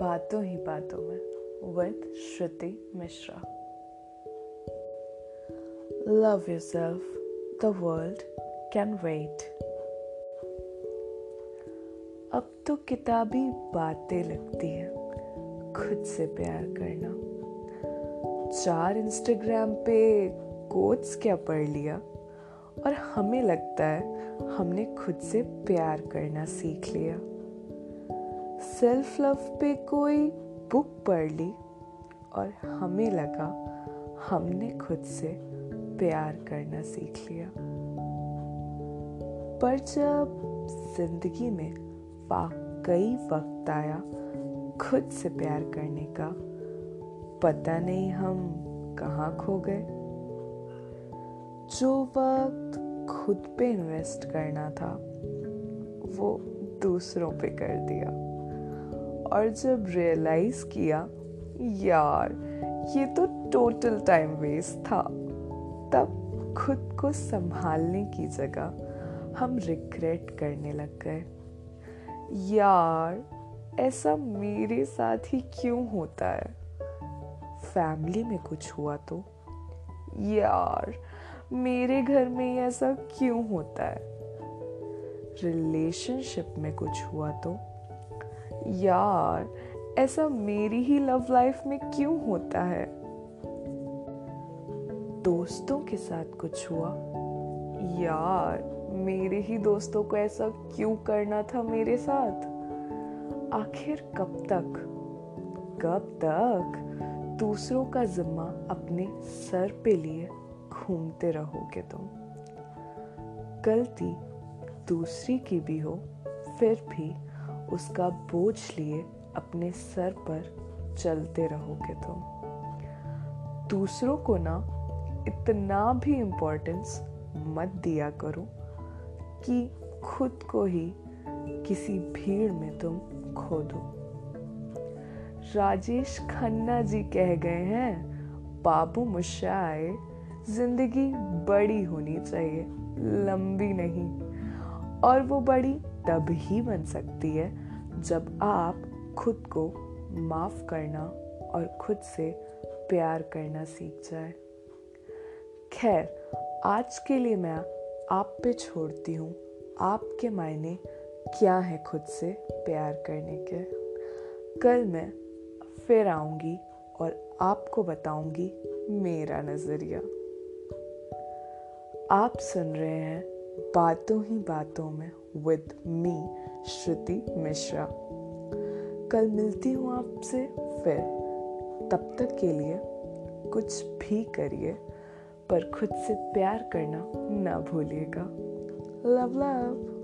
बातों ही बातों में with Shruti Mishra. Love yourself the world can wait अब तो किताबी बातें लगती हैं, खुद से प्यार करना। चार इंस्टाग्राम पे कोट्स क्या पढ़ लिया? और हमें लगता है हमने खुद से प्यार करना सीख लिया। सेल्फ लव पे कोई बुक पढ़ ली और हमें लगा हमने खुद से प्यार करना सीख लिया। पर जब ज़िंदगी में वाकई वक्त आया खुद से प्यार करने का, पता नहीं हम कहाँ खो गए। जो वक्त खुद पे इन्वेस्ट करना था, वो दूसरों पे कर दिया। और जब रियलाइज़ किया, यार, ये तो टोटल टाइम वेस्ट था, तब खुद को संभालने की जगह हम रिग्रेट करने लग गए। यार, ऐसा मेरे साथ ही क्यों होता है? फैमिली में कुछ हुआ तो? यार, मेरे घर में ऐसा क्यों होता है? रिलेशनशिप में कुछ हुआ तो? यार, ऐसा मेरी ही लव लाइफ में क्यों होता है? दोस्तों के साथ कुछ हुआ। यार, मेरे ही दोस्तों को ऐसा क्यों करना था मेरे साथ? आखिर कब तक? कब तक? दूसरों का जिम्मा अपने सर पे लिए घूमते रहोगे तुम। गलती दूसरी की भी हो, फिर भी उसका बोझ लिए अपने सर पर चलते रहोगे तुम। दूसरों को ना इतना भी इम्पोर्टेंस मत दिया करो कि खुद को ही किसी भीड़ में तुम खो दो। राजेश खन्ना जी कह गए हैं, बाबू मुशाए ज़िंदगी बड़ी होनी चाहिए, लंबी नहीं। और वो बड़ी तब ही बन सकती है जब आप खुद को माफ़ करना और खुद से प्यार करना सीख जाए। खैर, आज के लिए मैं आप पे छोड़ती हूँ। आपके मायने क्या है खुद से प्यार करने के? कल मैं फिर आऊँगी और आपको बताऊँगी मेरा नज़रिया। आप सुन रहे हैं बातों ही बातों में। विद मी श्रुति मिश्रा कल मिलती हूँ आपसे, फिर तब तक के लिए कुछ भी करिए, पर खुद से प्यार करना ना भूलिएगा। Love love